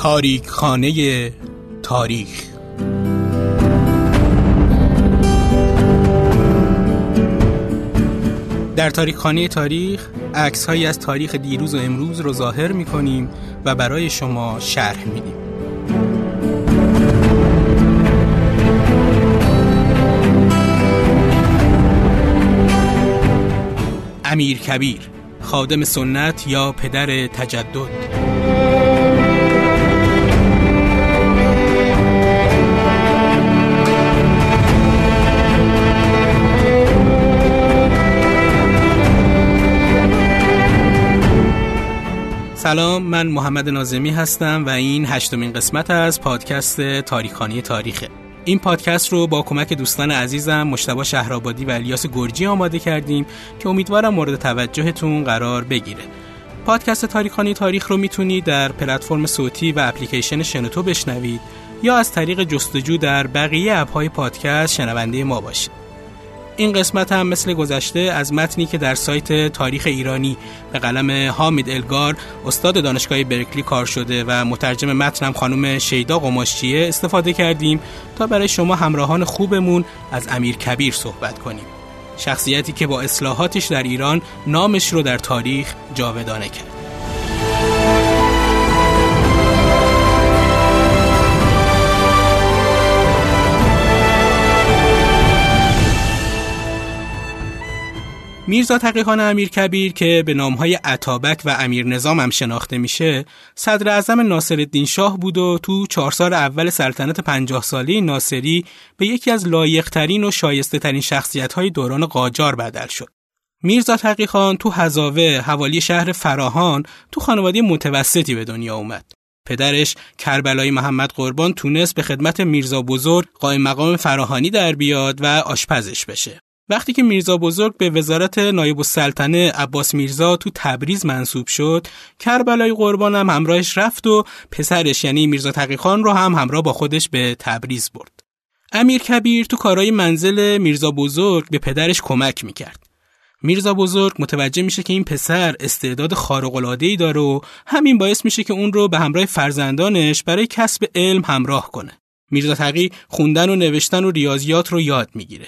تاریک خانه تاریخ. در تاریک خانه تاریخ عکس هایی از تاریخ دیروز و امروز رو ظاهر می کنیم و برای شما شرح میدیم. امیر کبیر خادم سنت یا پدر تجدد؟ سلام من محمد نازمی هستم و این هشتمین قسمت از پادکست تاریخانی تاریخه. این پادکست رو با کمک دوستان عزیزم مشتبه شهرآبادی و الیاس گرجی آماده کردیم که امیدوارم مورد توجهتون قرار بگیره. پادکست تاریخانی تاریخ رو می‌تونید در پلتفرم صوتی و اپلیکیشن شنوتو بشنوید یا از طریق جستجو در بقیه اپهای پادکست شنونده ما باشید. این قسمت هم مثل گذشته از متنی که در سایت تاریخ ایرانی به قلم حامید الگار استاد دانشگاه برکلی کار شده و مترجم متنم خانم شیدا قماشچیه استفاده کردیم تا برای شما همراهان خوبمون از امیر کبیر صحبت کنیم. شخصیتی که با اصلاحاتش در ایران نامش رو در تاریخ جاودانه کرد. میرزا تقیخان امیر کبیر که به نامهای عطابک و امیر نظام هم شناخته میشه صدر اعظم ناصر الدین شاه بود و تو چهار سال اول سلطنت پنجاه ساله ناصری به یکی از لایقترین و شایسته ترین شخصیت های دوران قاجار بدل شد. میرزا تقیخان تو هزاوه حوالی شهر فراهان تو خانواده متوسطی به دنیا اومد. پدرش کربلای محمد قربان تونست به خدمت میرزا بزرگ قائم مقام فراهانی در بیاد و آشپزش بشه. وقتی که میرزا بزرگ به وزارت نایب السلطنه عباس میرزا تو تبریز منصوب شد کربلای قربان هم همراهش رفت و پسرش یعنی میرزا تقیخان رو هم همراه با خودش به تبریز برد امیر کبیر تو کارهای منزل میرزا بزرگ به پدرش کمک می‌کرد میرزا بزرگ متوجه میشه که این پسر استعداد ای داره و همین باعث میشه که اون رو به همراه فرزندانش برای کسب علم همراه کنه. میرزا تقی خوندن و نوشتن و ریاضیات رو یاد می‌گیره.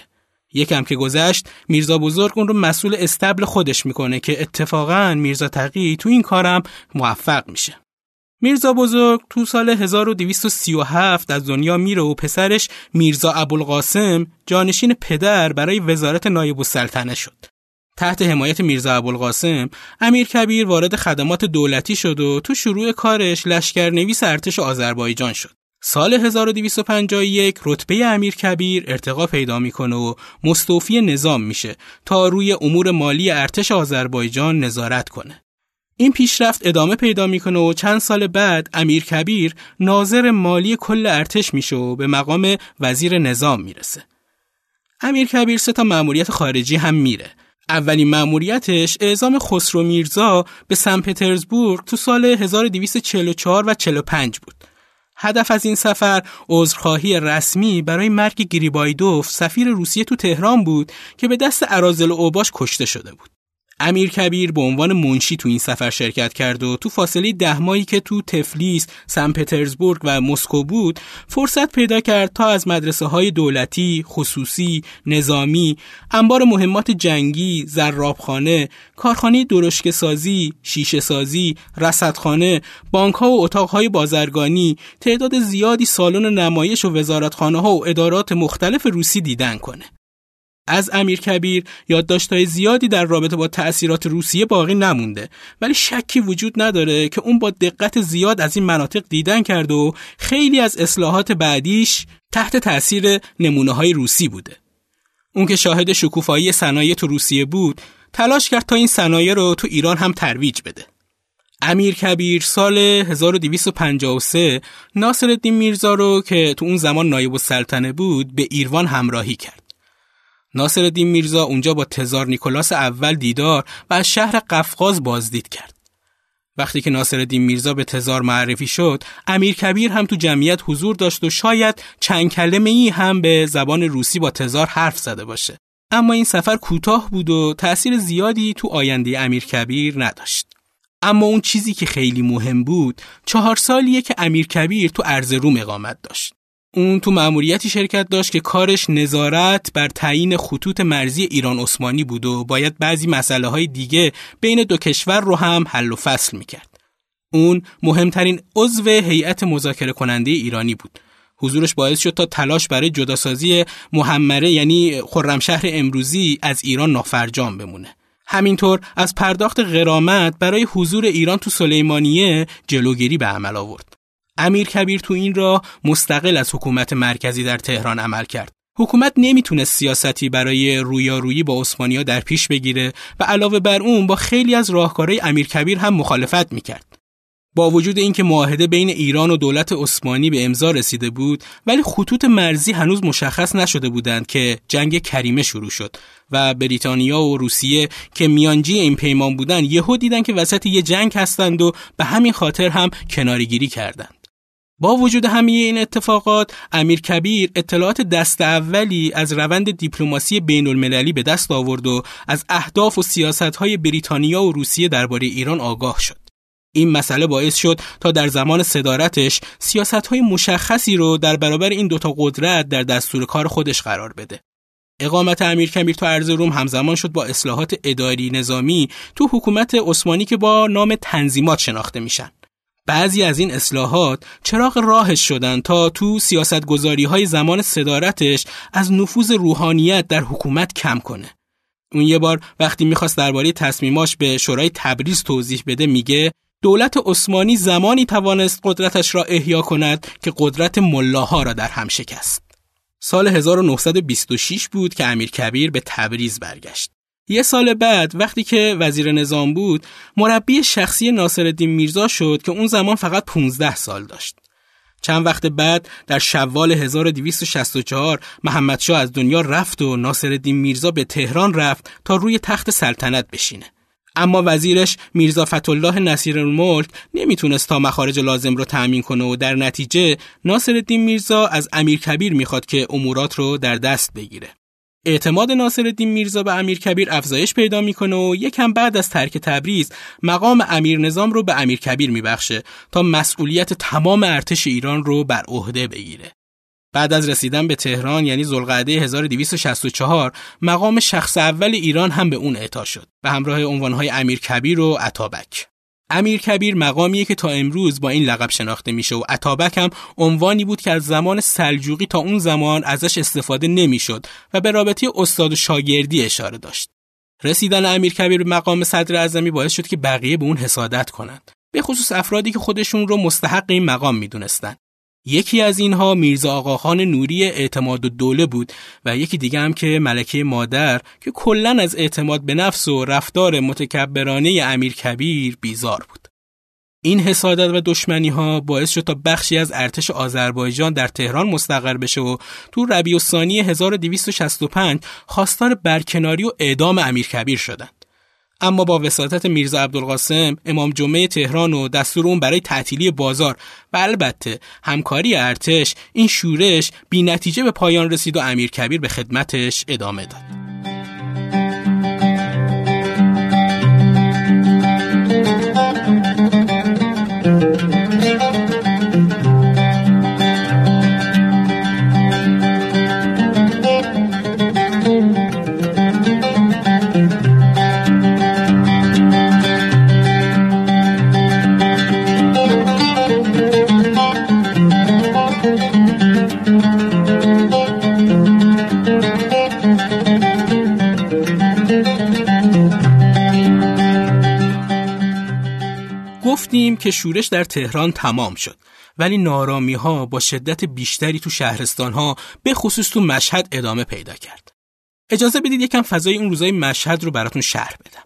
یکم که گذشت میرزا بزرگ اون رو مسئول استبل خودش می‌کنه که اتفاقا میرزا تقی تو این کارم موفق میشه. میرزا بزرگ تو سال 1237 از دنیا میره و پسرش میرزا ابوالقاسم جانشین پدر برای وزارت نایب السلطنه شد. تحت حمایت میرزا ابوالقاسم امیر کبیر وارد خدمات دولتی شد و تو شروع کارش لشکرنویس ارتش آذربایجان شد. سال 1251 رتبه امیر کبیر ارتقا پیدا می‌کنه و مستوفی نظام میشه تا روی امور مالی ارتش آذربایجان نظارت کنه. این پیشرفت ادامه پیدا می‌کنه و چند سال بعد امیر کبیر ناظر مالی کل ارتش میشه و به مقام وزیر نظام می‌رسه. امیر کبیر سه تا مأموریت خارجی هم میره. اولین مأموریتش اعزام خسرو میرزا به سن پترزبورگ تو سال 1244 و 45 بود. هدف از این سفر عذرخواهی رسمی برای مرگ گریبایدوف سفیر روسیه تو تهران بود که به دست ارازل اوباش کشته شده بود. امیر کبیر به عنوان منشی تو این سفر شرکت کرد و تو فاصله ده ماهی که تو تفلیس، سن پترزبورگ و مسکو بود فرصت پیدا کرد تا از مدرسه های دولتی، خصوصی، نظامی، انبار مهمات جنگی، زرابخانه، کارخانه درشک سازی، شیشه سازی، رصدخانه، بانک ها و اتاق های بازرگانی، تعداد زیادی سالن نمایش و وزارتخانه ها و ادارات مختلف روسی دیدن کنه. از امیر کبیر یادداشت‌های زیادی در رابطه با تأثیرات روسیه باقی نمونده. ولی شکی وجود نداره که اون با دقت زیاد از این مناطق دیدن کرد و خیلی از اصلاحات بعدیش تحت تأثیر نمونه های روسی بوده. اون که شاهد شکوفایی صنایع تو روسیه بود تلاش کرد تا این صنایع رو تو ایران هم ترویج بده. امیر کبیر سال 1253 ناصر الدین میرزا رو که تو اون زمان نایب السلطنه بود به ایروان همراهی کرد. ناصر الدین میرزا اونجا با تزار نیکولاس اول دیدار و از شهر قفقاز بازدید کرد. وقتی که ناصر الدین میرزا به تزار معرفی شد، امیر کبیر هم تو جمعیت حضور داشت و شاید چند کلمه ای هم به زبان روسی با تزار حرف زده باشه. اما این سفر کوتاه بود و تأثیر زیادی تو آینده امیر کبیر نداشت. اما اون چیزی که خیلی مهم بود چهار سالیه که امیر کبیر تو ارز روم اقامت داشت. اون تو مأموریتی شرکت داشت که کارش نظارت بر تعیین خطوط مرزی ایران عثمانی بود و باید بعضی مسئله های دیگه بین دو کشور رو هم حل و فصل می‌کرد. اون مهمترین عضو هیئت مذاکره کننده ایرانی بود. حضورش باعث شد تا تلاش برای جداسازی محمره یعنی خرمشهر امروزی از ایران نافرجام بمونه. همینطور از پرداخت غرامت برای حضور ایران تو سلیمانیه جلوگیری به عمل آورد. امیر کبیر تو این را مستقل از حکومت مرکزی در تهران عمل کرد. حکومت نمی‌تونه سیاستی برای رویارویی با عثمانیا در پیش بگیره و علاوه بر اون با خیلی از راهکارهای امیر کبیر هم مخالفت می‌کرد. با وجود اینکه معاهده بین ایران و دولت عثمانی به امضا رسیده بود ولی خطوط مرزی هنوز مشخص نشده بودند که جنگ کریمه شروع شد و بریتانیا و روسیه که میانجی این پیمان بودن یهو دیدن که وسط یه جنگ هستند و به همین خاطر هم کنارگیری کردند با وجود همه این اتفاقات امیر کبیر اطلاعات دست اولی از روند دیپلماسی بین المللی به دست آورد و از اهداف و سیاستهای بریتانیا و روسیه درباره ایران آگاه شد این مسئله باعث شد تا در زمان صدارتش سیاست های مشخصی رو در برابر این دوتا قدرت در دستور کار خودش قرار بده. اقامت امیر کبیر تو ارز روم همزمان شد با اصلاحات اداری نظامی تو حکومت عثمانی که با نام تنظیمات شناخته میشن. بعضی از این اصلاحات چراغ راهش شدن تا تو سیاستگذاری های زمان صدارتش از نفوذ روحانیت در حکومت کم کنه. اون یه بار وقتی می‌خواست درباره تصمیماش به شورای تبریز توضیح بده میگه دولت عثمانی زمانی توانست قدرتش را احیا کند که قدرت ملاها را در هم شکست. سال 1926 بود که امیر کبیر به تبریز برگشت. یه سال بعد وقتی که وزیر نظام بود مربی شخصی ناصرالدین میرزا شد که اون زمان فقط 15 سال داشت. چند وقت بعد در شوال 1264 محمدشاه از دنیا رفت و ناصرالدین میرزا به تهران رفت تا روی تخت سلطنت بشینه. اما وزیرش میرزا فتولاه نصیر الملک نمی‌تونست تا مخارج لازم رو تأمین کنه و در نتیجه ناصرالدین میرزا از امیر کبیر می‌خواد که امورات رو در دست بگیره. اعتماد ناصرالدین میرزا به امیر کبیر افزایش پیدا می‌کنه و یکم بعد از ترک تبریز مقام امیر نظام رو به امیر کبیر میبخشه تا مسئولیت تمام ارتش ایران رو بر عهده بگیره. بعد از رسیدن به تهران یعنی ذوالقعده 1264 مقام شخص اول ایران هم به اون اعطا شد به همراه عنوانهای امیر کبیر و عطابک امیر کبیر مقامیه که تا امروز با این لقب شناخته میشه و عطابک هم عنوانی بود که از زمان سلجوقی تا اون زمان ازش استفاده نمی‌شد و به رابطه استاد و شاگردی اشاره داشت. رسیدن امیر کبیر به مقام صدر اعظمی باعث شد که بقیه به اون حسادت کنند. به خصوص افرادی که خودشون رو مستحق این مقام می‌دونستند. یکی از اینها میرزا آقاخان نوری اعتماد و دوله بود و یکی دیگه هم که ملکه مادر که کلا از اعتماد به نفس و رفتار متکبرانه امیر کبیر بیزار بود. این حسادت و دشمنی ها باعث شد تا بخشی از ارتش آذربایجان در تهران مستقر بشه و تو ربیع الثانی 1265 خواستار برکناری و اعدام امیر کبیر شدند. اما با وساطت میرزا عبدالقاسم امام جمعه تهران و دستور اون برای تعطیلی بازار و البته همکاری ارتش این شورش بی نتیجه به پایان رسید و امیر کبیر به خدمتش ادامه داد. که شورش در تهران تمام شد ولی نارامی ها با شدت بیشتری تو شهرستان ها به خصوص تو مشهد ادامه پیدا کرد. اجازه بدید یکم فضای اون روزای مشهد رو براتون شرح بدم.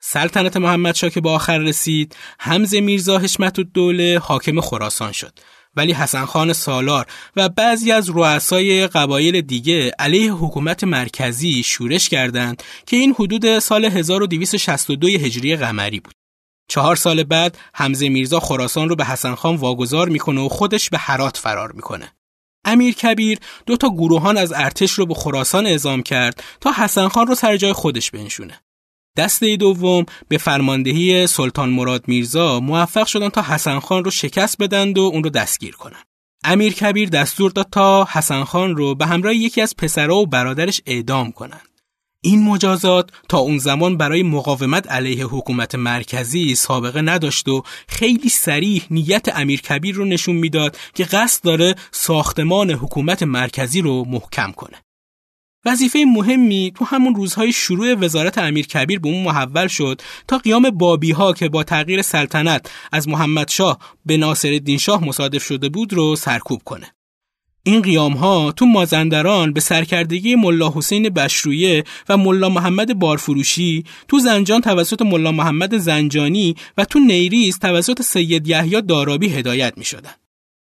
سلطنت محمد که به آخر رسید، حمز میرزا حشمت دوله حاکم خراسان شد. ولی حسن خان سالار و بعضی از رؤسای قبایل دیگه علیه حکومت مرکزی شورش کردند که این حدود سال 1262 هجری قمری بود. چهار سال بعد حمزه میرزا خراسان رو به حسن خان واگذار می‌کنه و خودش به حرات فرار می‌کنه. امیر کبیر دو تا گروهان از ارتش رو به خراسان اعزام کرد تا حسن خان رو سر جای خودش بنشونه. دسته دوم به فرماندهی سلطان مراد میرزا موفق شدن تا حسن خان رو شکست بدند و اون رو دستگیر کنن. امیر کبیر دستور داد تا حسن خان رو به همراه یکی از پسرها و برادرش اعدام کنند. این مجازات تا اون زمان برای مقاومت علیه حکومت مرکزی سابقه نداشت و خیلی سریح نیت امیر کبیر رو نشون می‌داد که قصد داره ساختمان حکومت مرکزی رو محکم کنه. وظیفه مهمی تو همون روزهای شروع وزارت امیر کبیر به اون محول شد تا قیام بابی ها که با تغییر سلطنت از محمد شاه به ناصر شاه مصادف شده بود رو سرکوب کنه. این قیام ها تو مازندران به سرکردگی ملا حسین بشرویه و ملا محمد بارفروشی تو زنجان توسط ملا محمد زنجانی و تو نیریز توسط سید یحیی دارابی هدایت می شدن.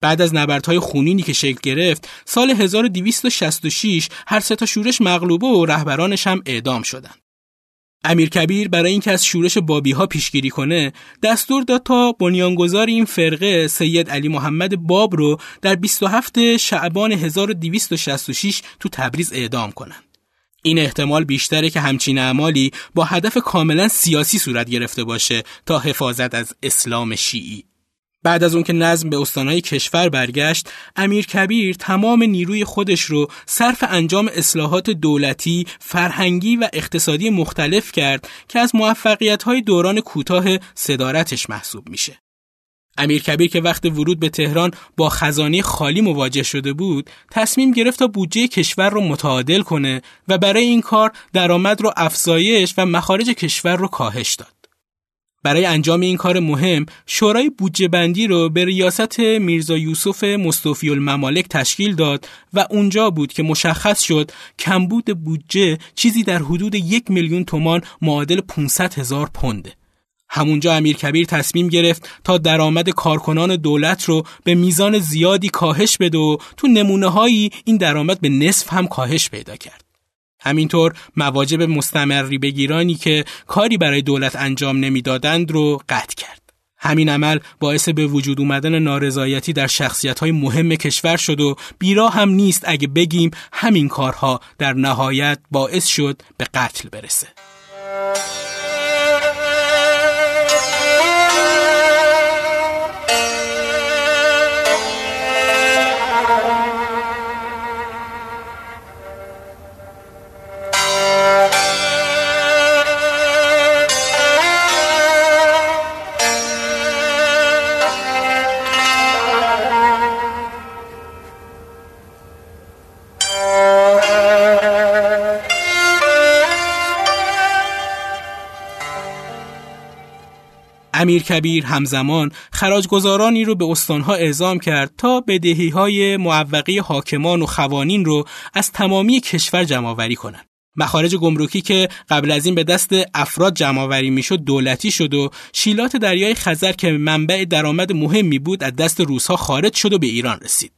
بعد از نبردهای خونینی که شکل گرفت سال 1266 هر سه تا شورش مغلوبه و رهبرانش هم اعدام شدند. امیر کبیر برای اینکه از شورش بابی ها پیشگیری کنه دستور داد تا بنیانگذار این فرقه سید علی محمد باب رو در 27 شعبان 1266 تو تبریز اعدام کنند. این احتمال بیشتره که همچین اعمالی با هدف کاملا سیاسی صورت گرفته باشه تا حفاظت از اسلام شیعی. بعد از اون که نظم به استانهای کشور برگشت امیر کبیر تمام نیروی خودش رو صرف انجام اصلاحات دولتی، فرهنگی و اقتصادی مختلف کرد که از موفقیت‌های دوران کوتاه صدارتش محسوب میشه. امیر کبیر که وقت ورود به تهران با خزانه خالی مواجه شده بود، تصمیم گرفت تا بودجه کشور رو متعادل کنه و برای این کار درآمد رو افزایش و مخارج کشور رو کاهش داد. برای انجام این کار مهم شورای بودجه بندی رو به ریاست میرزا یوسف مصطفی الممالک تشکیل داد و اونجا بود که مشخص شد کمبود بودجه چیزی در حدود یک میلیون تومان معادل 500 هزار پونده. همونجا امیر کبیر تصمیم گرفت تا درآمد کارکنان دولت رو به میزان زیادی کاهش بده و تو نمونه هایی این درآمد به نصف هم کاهش پیدا کرد. همینطور مواجب مستمری بگیرانی که کاری برای دولت انجام نمی‌دادند رو قطع کرد. همین عمل باعث به وجود اومدن نارضایتی در شخصیت های مهم کشور شد و بیرا هم نیست اگه بگیم همین کارها در نهایت باعث شد به قتل برسه. امیر کبیر همزمان خراجگزارانی رو به استانها اعزام کرد تا بدهی های معوقی حاکمان و خوانین رو از تمامی کشور جمعآوری کنند. مخارج گمرکی که قبل از این به دست افراد جمعآوری می‌شد دولتی شد و شیلات دریای خزر که منبع درآمد مهمی بود از دست روسها خارج شد و به ایران رسید.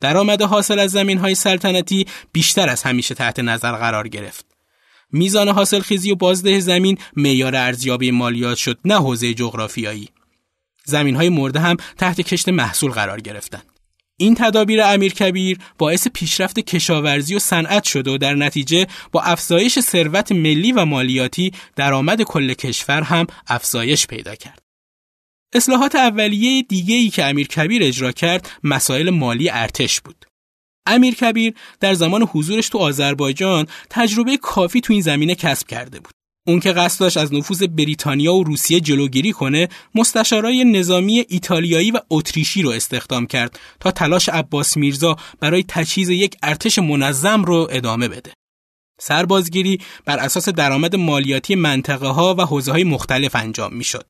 درآمد حاصل از زمین های سلطنتی بیشتر از همیشه تحت نظر قرار گرفت. میزان حاصل خیزی و بازده زمین معیار ارزیابی مالیات شد نه حوزه جغرافیایی زمین های مرده هم تحت کشت محصول قرار گرفتند این تدابیر امیر کبیر باعث پیشرفت کشاورزی و صنعت شد و در نتیجه با افزایش ثروت ملی و مالیاتی درآمد کل کشور هم افزایش پیدا کرد. اصلاحات اولیه دیگه ای که امیر کبیر اجرا کرد مسائل مالی ارتش بود. امیر کبیر در زمان حضورش تو آذربایجان تجربه کافی تو این زمینه کسب کرده بود. اون که قصد داشت از نفوذ بریتانیا و روسیه جلوگیری کنه مستشارای نظامی ایتالیایی و اتریشی رو استخدام کرد تا تلاش عباس میرزا برای تجهیز یک ارتش منظم رو ادامه بده. سربازگیری بر اساس درآمد مالیاتی منطقه ها و حوزه های مختلف انجام می شد.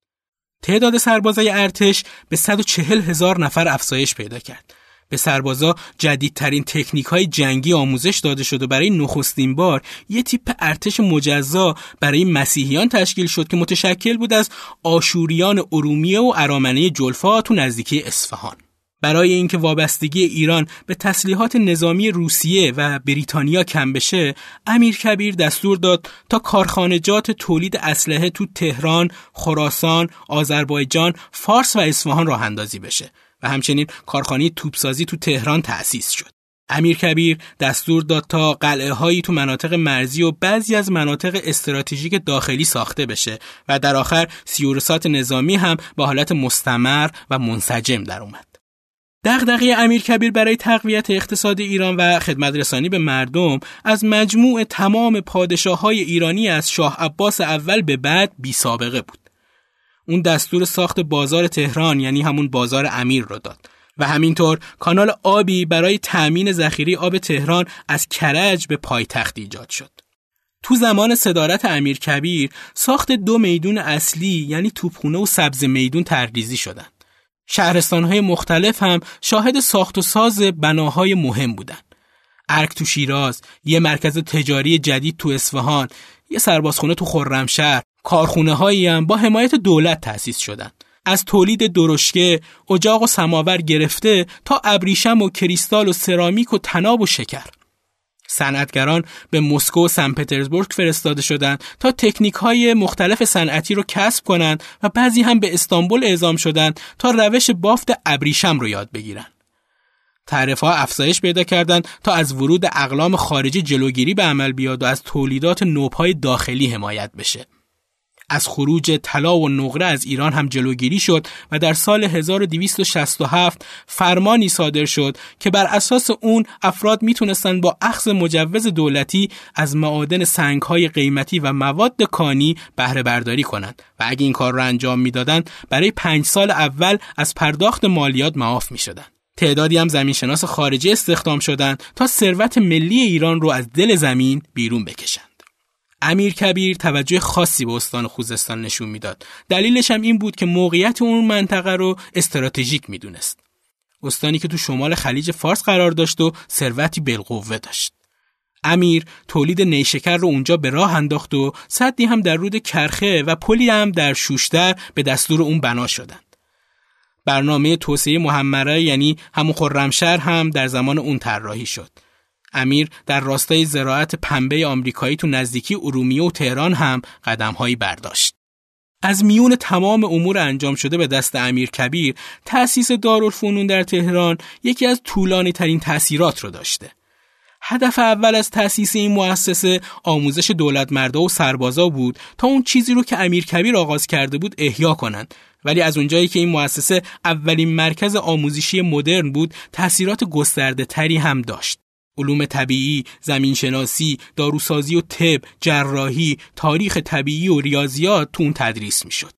تعداد سربازای ارتش به 140 هزار نفر افزایش پیدا کرد. به سربازا جدیدترین تکنیک های جنگی آموزش داده شد و برای نخستین بار یه تیپ ارتش مجزا برای مسیحیان تشکیل شد که متشکل بود از آشوریان ارومیه و ارامنه جلفا تو نزدیکی اصفهان. برای اینکه وابستگی ایران به تسلیحات نظامی روسیه و بریتانیا کم بشه، امیر کبیر دستور داد تا کارخانجات تولید اسلحه تو تهران، خراسان، آذربایجان، فارس و اصفهان راه اندازی بشه و همچنین کارخانه توپسازی تو تهران تأسیس شد. امیر کبیر دستور داد تا قلعه هایی تو مناطق مرزی و بعضی از مناطق استراتژیک داخلی ساخته بشه و در آخر سیورسات نظامی هم با حالت مستمر و منسجم در اومد. دغدغه امیر کبیر برای تقویت اقتصاد ایران و خدمت رسانی به مردم از مجموع تمام پادشاه های ایرانی از شاه عباس اول به بعد بی سابقه بود. اون دستور ساخت بازار تهران یعنی همون بازار امیر رو داد و همینطور کانال آبی برای تأمین ذخیره آب تهران از کرج به پایتخت ایجاد شد. تو زمان صدارت امیر کبیر ساخت دو میدون اصلی یعنی توپخونه و سبز میدون تردیزی شدند. شهرستانهای مختلف هم شاهد ساخت و ساز بناهای مهم بودند. ارک تو شیراز، یه مرکز تجاری جدید تو اصفهان، یه سربازخونه تو خرمشهر، کارخونه هایی هم با حمایت دولت تأسیس شدند. از تولید درشکه، اجاق و سماور گرفته تا ابریشم و کریستال و سرامیک و تناب و شکر. صنعتگران به مسکو و سن پترزبورگ فرستاده شدند تا تکنیک های مختلف صنعتی رو کسب کنند و بعضی هم به استانبول اعزام شدند تا روش بافت ابریشم رو یاد بگیرند. تعرفه ها افزایش پیدا کردند تا از ورود اقلام خارجی جلوگیری به عمل بیاد و از تولیدات نوپای داخلی حمایت بشه. از خروج طلا و نقره از ایران هم جلوگیری شد و در سال 1267 فرمانی صادر شد که بر اساس اون افراد می‌تونستند با اخذ مجوز دولتی از معادن سنگهای قیمتی و مواد کانی بهره برداری کنند و اگه این کار را انجام می‌دادند برای پنج سال اول از پرداخت مالیات معاف می شدند. تعدادی هم زمینشناس خارجی استخدام شدند تا ثروت ملی ایران رو از دل زمین بیرون بکشند. امیر کبیر توجه خاصی به استان خوزستان نشون می‌داد. دلیلش هم این بود که موقعیت اون منطقه رو استراتژیک می‌دونست. استانی که تو شمال خلیج فارس قرار داشت و ثروتی بالقوه داشت. امیر تولید نیشکر رو اونجا به راه انداخت و صدی هم در رود کرخه و پلی هم در شوشتر به دستور اون بنا شدند. برنامه توسعه محمره یعنی همون خرمشهر هم در زمان اون طراحی شد. امیر در راستای زراعت پنبه آمریکایی تو نزدیکی ارومیه و تهران هم قدمهایی برداشت. از میون تمام امور انجام شده به دست امیر کبیر تأسیس دارالفنون در تهران یکی از طولانی ترین تأثیرات رو داشته. هدف اول از تأسیس این مؤسسه آموزش دولت مردا و سربازا بود تا اون چیزی رو که امیر کبیر آغاز کرده بود احیا کنند ولی از اونجایی که این مؤسسه اولین مرکز آموزشی مدرن بود تأثیرات گسترده تری هم داشت علوم طبیعی، زمینشناسی، داروسازی و طب، جراحی، تاریخ طبیعی و ریاضیات تو اون تدریس می‌شد.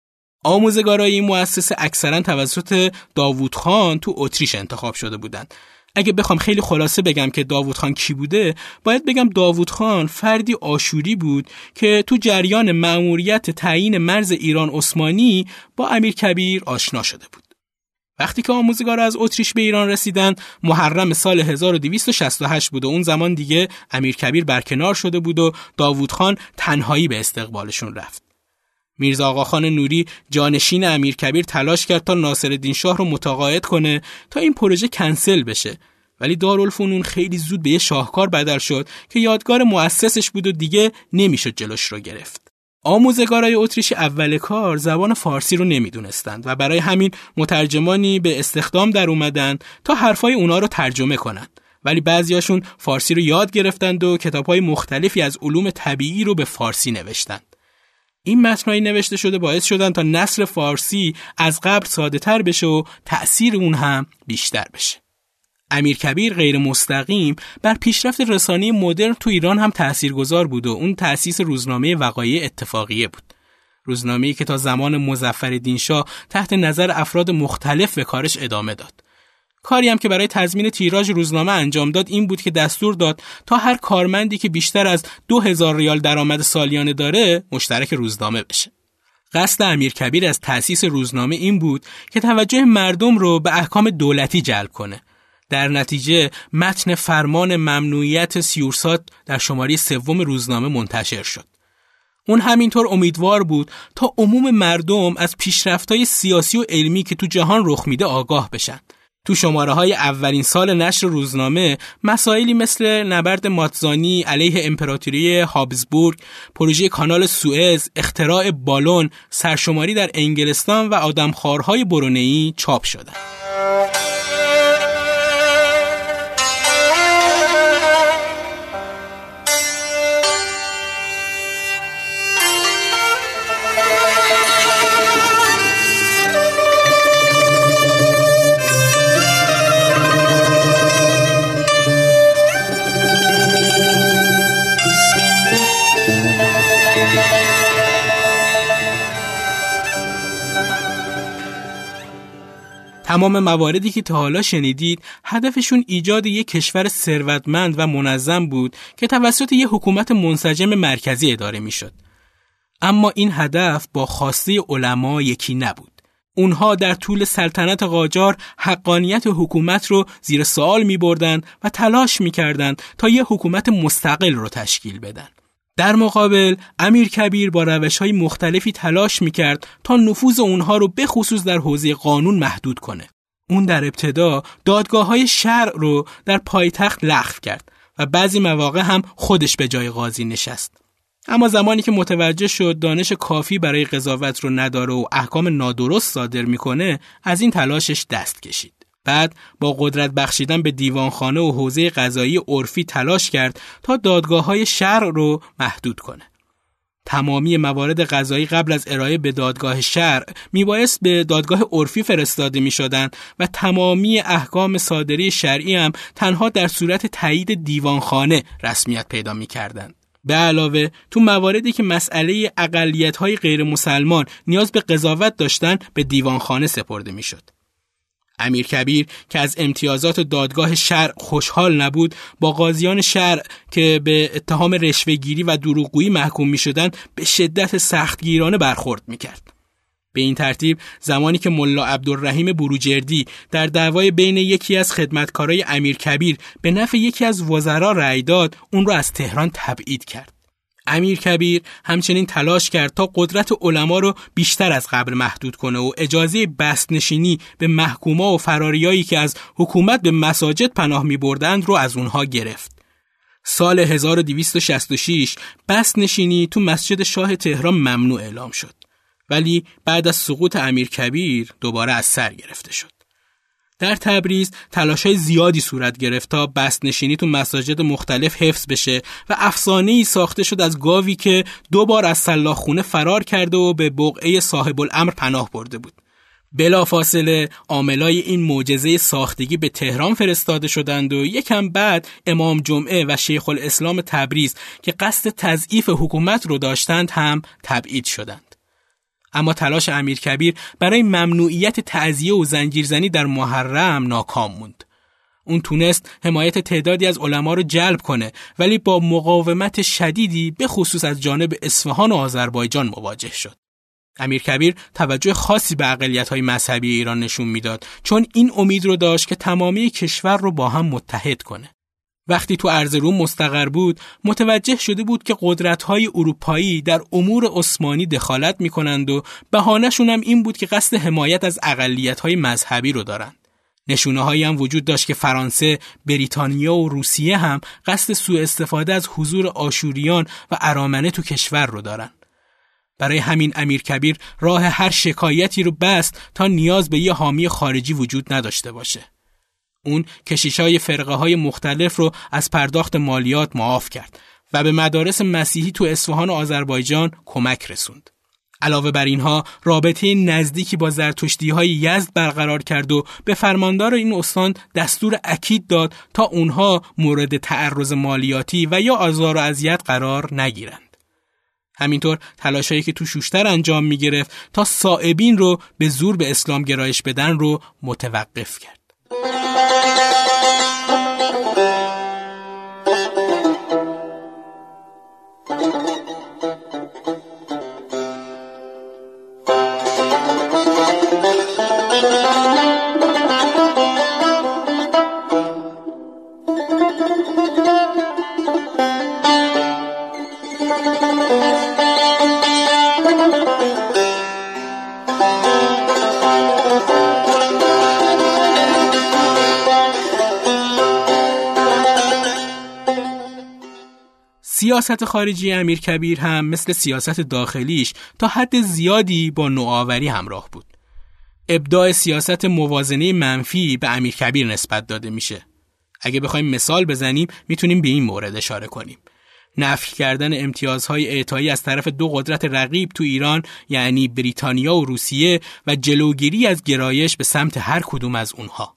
آموزگارای این مؤسسه اکثرا توسط داوود خان تو اتریش انتخاب شده بودند. اگه بخوام خیلی خلاصه بگم که داوود خان کی بوده باید بگم داوود خان فردی آشوری بود که تو جریان مأموریت تعیین مرز ایران عثمانی با امیر کبیر آشنا شده بود وقتی که آموزگار از اتریش به ایران رسیدن محرم سال 1268 بود و اون زمان دیگه امیر کبیر برکنار شده بود و داوود خان تنهایی به استقبالشون رفت. میرزا آقاخان نوری جانشین امیر کبیر تلاش کرد تا ناصرالدین شاه رو متقاعد کنه تا این پروژه کنسل بشه ولی دارالفنون خیلی زود به یه شاهکار بدل شد که یادگار مؤسسش بود و دیگه نمی‌شد جلوش رو گرفت. آموزگارای اتریش اول کار زبان فارسی رو نمی‌دونستند و برای همین مترجمانی به استخدام در اومدن تا حرفای اونا رو ترجمه کنند. ولی بعضیاشون فارسی رو یاد گرفتند و کتابهای مختلفی از علوم طبیعی رو به فارسی نوشتند. این متنهایی نوشته شده باعث شدن تا نصر فارسی از قبل ساده تر بشه و تأثیر اون هم بیشتر بشه. امیر کبیر غیر مستقیم بر پیشرفت رسانه مدرن تو ایران هم تاثیرگذار بود و اون تأسیس روزنامه وقایع اتفاقیه بود. روزنامه‌ای که تا زمان مظفرالدین شاه تحت نظر افراد مختلف به کارش ادامه داد. کاری هم که برای تضمین تیراژ روزنامه انجام داد این بود که دستور داد تا هر کارمندی که بیشتر از دو هزار ریال درآمد سالیانه داره مشترک روزنامه بشه. قصد امیر کبیر از تأسیس روزنامه این بود که توجه مردم رو به احکام دولتی جلب کنه در نتیجه متن فرمان ممنوعیت سیورسات در شماره سوم روزنامه منتشر شد. اون همینطور امیدوار بود تا عموم مردم از پیشرفت‌های سیاسی و علمی که تو جهان رخ میده آگاه بشن. تو شماره های اولین سال نشر روزنامه مسائلی مثل نبرد ماتزانی علیه امپراتوری هابزبورگ، پروژه کانال سوئز، اختراع بالون، سرشماری در انگلستان و آدمخوارهای برونئی چاپ شدند. تمام مواردی که تا حالا شنیدید هدفشون ایجاد یک کشور ثروتمند و منظم بود که توسط یک حکومت منسجم مرکزی اداره می‌شد. اما این هدف با خواسته علما یکی نبود. اونها در طول سلطنت قاجار حقانیت حکومت رو زیر سوال می بردن و تلاش می کردن تا یه حکومت مستقل رو تشکیل بدن. در مقابل امیر کبیر با روش های مختلفی تلاش می کرد تا نفوذ اونها رو به خصوص در حوزه قانون محدود کنه. اون در ابتدا دادگاه های شرع رو در پایتخت لغو کرد و بعضی مواقع هم خودش به جای قاضی نشست. اما زمانی که متوجه شد دانش کافی برای قضاوت رو نداره و احکام نادرست صادر می‌کنه از این تلاشش دست کشید. بعد با قدرت بخشیدن به دیوانخانه و حوزه قضایی عرفی تلاش کرد تا دادگاه های شرع رو محدود کنه. تمامی موارد قضایی قبل از ارائه به دادگاه شرع میبایست به دادگاه عرفی فرستاده می شدن و تمامی احکام صادری شرعی هم تنها در صورت تایید دیوانخانه رسمیت پیدا می کردن. به علاوه تو مواردی که مسئله اقلیت های غیر مسلمان نیاز به قضاوت داشتن به دیوانخانه سپرده می شد. امیر کبیر که از امتیازات دادگاه شرع خوشحال نبود با قاضیان شرع که به اتهام رشوهگیری و دروغگویی محکوم می شدن به شدت سختگیرانه برخورد می کرد. به این ترتیب زمانی که ملا عبدالرحیم بروجردی در دعوای بین یکی از خدمتکارای امیر کبیر به نفع یکی از وزرا رأی داد اون را از تهران تبعید کرد امیر کبیر همچنین تلاش کرد تا قدرت علما رو بیشتر از قبل محدود کنه و اجازه بستنشینی به محکوما و فراریایی که از حکومت به مساجد پناه می بردند رو از اونها گرفت. سال 1266 بست نشینی تو مسجد شاه تهران ممنوع اعلام شد. ولی بعد از سقوط امیر کبیر دوباره از سر گرفته شد. در تبریز های زیادی صورت گرفت تا بست نشینی تو مساجد مختلف حفظ بشه و افسانه ای ساخته شد از گاوی که دو بار از سلاخ خونه فرار کرده و به بقعه صاحب الامر پناه برده بود. بلافاصله عاملای این معجزه ساختگی به تهران فرستاده شدند و یکم بعد امام جمعه و شیخ الاسلام تبریز که قصد تضعیف حکومت رو داشتند هم تبعید شدند. اما تلاش امیرکبیر برای ممنوعیت تعذیه و زنجیرزنی در محرم ناکام موند. اون تونست حمایت تعدادی از علما رو جلب کنه ولی با مقاومت شدیدی به خصوص از جانب اصفهان و آذربایجان مواجه شد. امیر کبیر توجه خاصی به اقلیت های مذهبی ایران نشون می‌داد چون این امید رو داشت که تمامی کشور رو با هم متحد کنه. وقتی تو روم مستقر بود متوجه شده بود که قدرت‌های اروپایی در امور عثمانی دخالت می‌کنند و بهانهشون هم این بود که قصد حمایت از اقلیت‌های مذهبی رو دارند. نشونه هایی هم وجود داشت که فرانسه، بریتانیا و روسیه هم قصد سوء استفاده از حضور آشوریان و ارامنه تو کشور رو دارن. برای همین امیر کبیر راه هر شکایتی رو بست تا نیاز به یه حامی خارجی وجود نداشته باشه. اون کشیشای فرقه های مختلف رو از پرداخت مالیات معاف کرد و به مدارس مسیحی تو اصفهان و آذربایجان کمک رسوند. علاوه بر اینها رابطه نزدیکی با زرتشتی های یزد برقرار کرد و به فرماندار این استان دستور اکید داد تا اونها مورد تعرض مالیاتی و یا آزار و اذیت قرار نگیرند. همینطور تلاشایی که تو شوشتر انجام می گرفت تا صائبین رو به زور به اسلام گرایش بدن رو متوقف کرد. Música سیاست خارجی امیر کبیر هم مثل سیاست داخلیش تا حد زیادی با نوآوری همراه بود. ابداع سیاست موازنه منفی به امیر کبیر نسبت داده میشه. اگه بخوایم مثال بزنیم می‌تونیم به این مورد اشاره کنیم. نفی کردن امتیازهای اعطایی از طرف دو قدرت رقیب تو ایران یعنی بریتانیا و روسیه و جلوگیری از گرایش به سمت هر کدوم از اونها.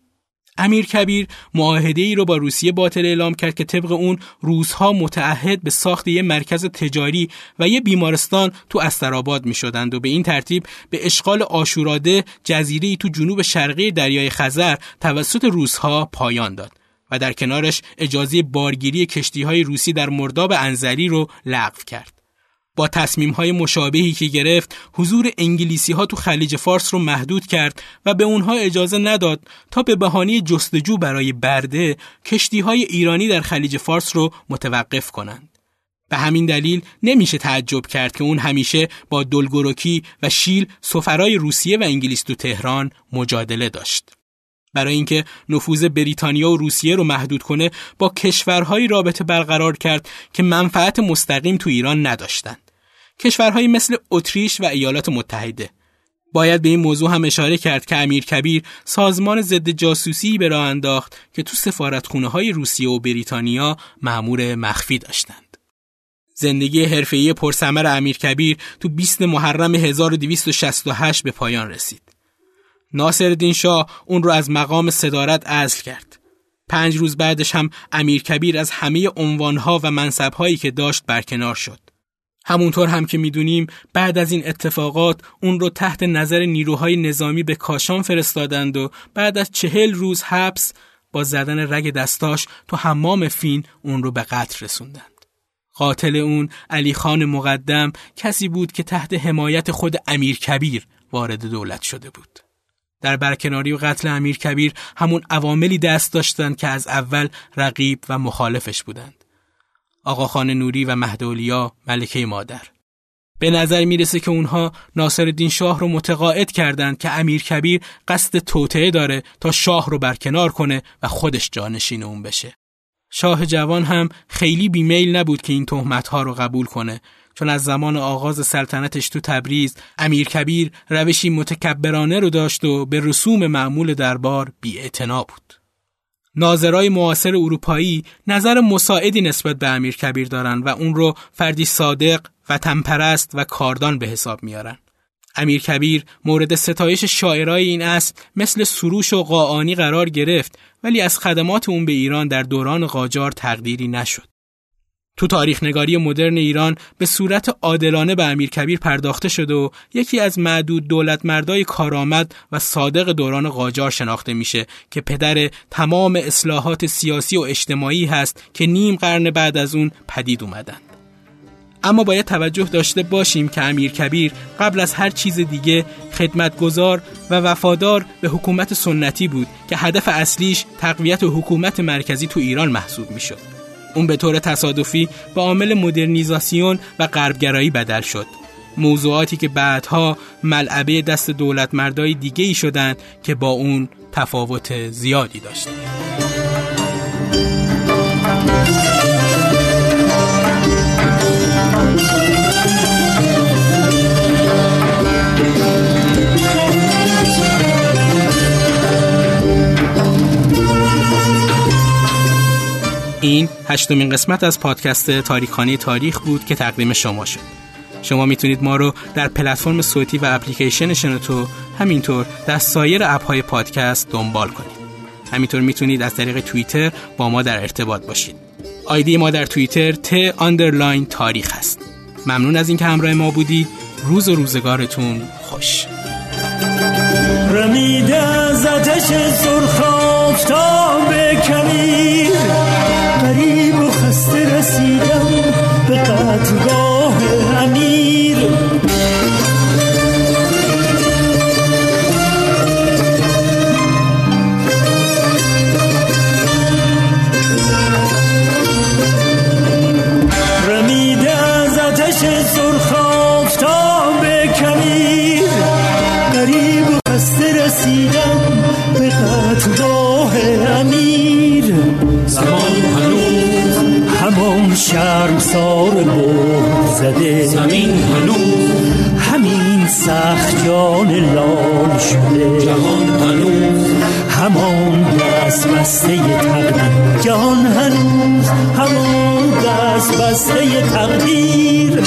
امیر کبیر معاهده ای رو با روسیه باطل اعلام کرد که طبق اون روزها متعهد به ساخت یه مرکز تجاری و یه بیمارستان تو استراباد می شدند و به این ترتیب به اشغال آشوراده جزیره ای تو جنوب شرقی دریای خزر توسط روزها پایان داد و در کنارش اجازه بارگیری کشتی های روسی در مرداب انزلی رو لغو کرد. با تصمیم های مشابهی که گرفت حضور انگلیسی ها تو خلیج فارس رو محدود کرد و به اونها اجازه نداد تا به بهانه جستجو برای برده کشتی های ایرانی در خلیج فارس رو متوقف کنند. به همین دلیل نمیشه تعجب کرد که اون همیشه با دلگروکی و شیل سفرای روسیه و انگلیس تو تهران مجادله داشت. برای اینکه نفوذ بریتانیا و روسیه رو محدود کنه با کشورهایی رابطه برقرار کرد که منفعت مستقیم تو ایران نداشتند. کشورهایی مثل اتریش و ایالات متحده باید به این موضوع هم اشاره کرد که امیر کبیر سازمان ضد جاسوسی به راه انداخت که تو سفارتخونه های روسیه و بریتانیا مأمور مخفی داشتند. زندگی حرفه‌ای پرثمر امیر کبیر تو 20 محرم 1268 به پایان رسید. ناصرالدین شاه اون رو از مقام صدارت ازل کرد. پنج روز بعدش هم امیر کبیر از همه عنوانها و منصبهایی که داشت برکنار شد. همونطور هم که می‌دونیم بعد از این اتفاقات اون رو تحت نظر نیروهای نظامی به کاشان فرستادند و بعد از چهل روز حبس با زدن رگ دستاش تو حمام فین اون رو به قتل رسوندند. قاتل اون علی خان مقدم کسی بود که تحت حمایت خود امیر کبیر وارد دولت شده بود. در برکناری و قتل امیر کبیر همون عواملی دست داشتند که از اول رقیب و مخالفش بودند. آقاخان نوری و مهدولیا ملکه مادر به نظر می‌رسه که اونها ناصر شاه رو متقاعد کردند که امیر کبیر قصد توطعه داره تا شاه رو برکنار کنه و خودش جانشین اون بشه. شاه جوان هم خیلی بیمیل نبود که این تهمتها رو قبول کنه چون از زمان آغاز سلطنتش تو تبریز امیر کبیر روشی متکبرانه رو داشت و به رسوم معمول دربار بی بود. ناظرای معاصر اروپایی نظر مساعدی نسبت به امیر کبیر دارن و اون رو فردی صادق و تنپرست و کاردان به حساب میارن. امیر کبیر مورد ستایش شاعرای این اصل مثل سروش و قاعانی قرار گرفت ولی از خدمات اون به ایران در دوران قاجار تقدیری نشد. تو تاریخ نگاری مدرن ایران به صورت عادلانه به امیر کبیر پرداخته شده و یکی از معدود دولت مردای کارآمد و صادق دوران قاجار شناخته میشه که پدر تمام اصلاحات سیاسی و اجتماعی هست که نیم قرن بعد از اون پدید اومدن. اما باید توجه داشته باشیم که امیر کبیر قبل از هر چیز دیگه خدمتگزار و وفادار به حکومت سنتی بود که هدف اصلیش تقویت حکومت مرکزی تو ایران محسوب می‌شد. اون به طور تصادفی به عامل مدرنیزاسیون و غربگرایی بدل شد موضوعاتی که بعدها ملعبه دست دولت مردای دیگه ای شدند که با اون تفاوت زیادی داشتند. این هشتمین قسمت از پادکست تاریخانی تاریخ بود که تقدیم شما شد. شما می‌تونید ما رو در پلتفرم صوتی و اپلیکیشن شنوتو همینطور در سایر اپ های پادکست دنبال کنید. همینطور می‌تونید از طریق توییتر با ما در ارتباط باشید. آیدی ما در توییتر ت underline تاریخ هست ممنون از اینکه همراه ما بودید روز و روزگارتون خوش. رمیده از آتش سرخ به غریب و خسته رسیدم به شرم سار بود زده. زمین هنوز. همین سخت جان لال شده. جهان هنوز. همان دست بسته تقدیر. جهان هنوز همان دست بسته تقدیر.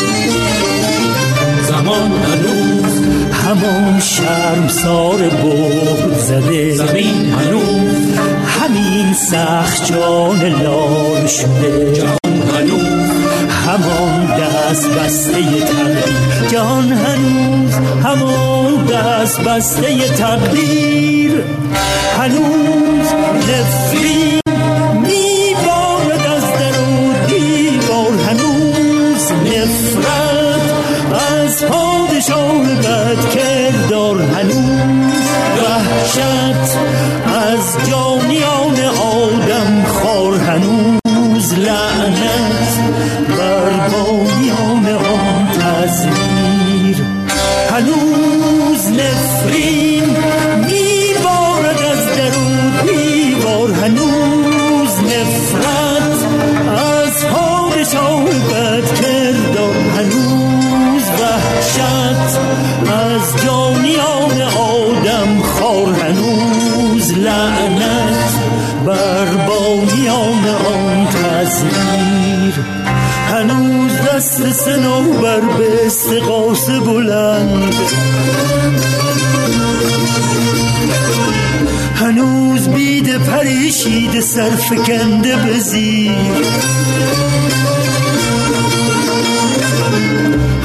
زمان هنوز. همان شرم سار بود زده. زمین هنوز. همین سخت جان لال شده. جان هنوز. همان دست بسته تقدیر جان هنوز همان دست بسته تقدیر هنوز نفرین دست سنوبر به استقاس بلند. هنوز بید پریشید سرفکنده به زیر.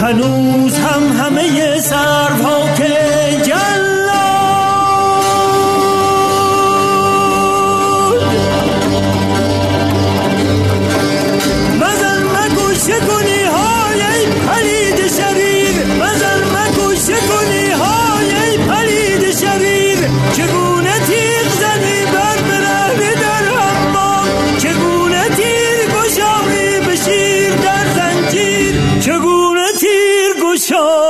هنوز هم همه سرها که چگونه تیغ زنی بر برهنه در حمام؟ چگونه تیر گشایی به در زنجیر؟ چگونه تیر گشایی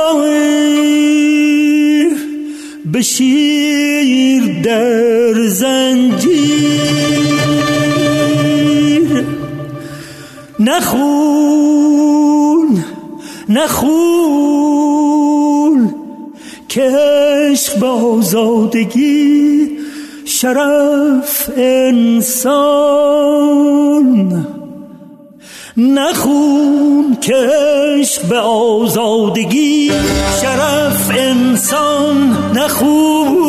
به در زنجیر؟ نخون نخون که آزادگی شرف انسان. نخون عشق به آزادگی شرف انسان. نخون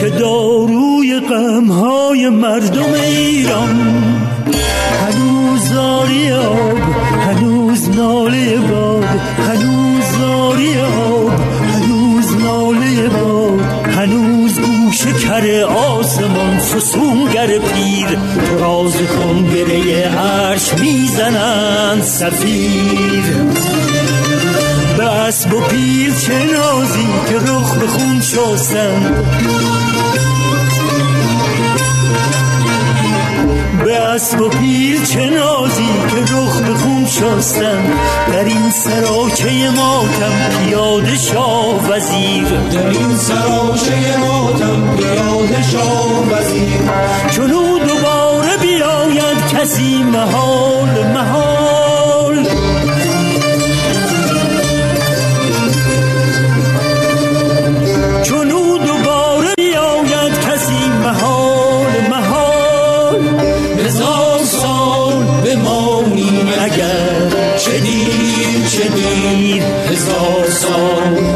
که داروی غمهای مردم ایران. هنوز زاری آب هنوز ناله باد هنوز آب. هنوز گوش کر آسمان فسونگر پیر تو راز کنگره عرش می‌زنند سفیر. به اسب و پیل چه نازی که رخ به خون شستند. اسب و پیل چه نازی که رخ به خون شستن در این سراچه ماتم پیاده شاه وزیر. در این سراچه ماتم پیاده شاه وزیر. چونو دوباره بیاید کسی محال محال. So, so.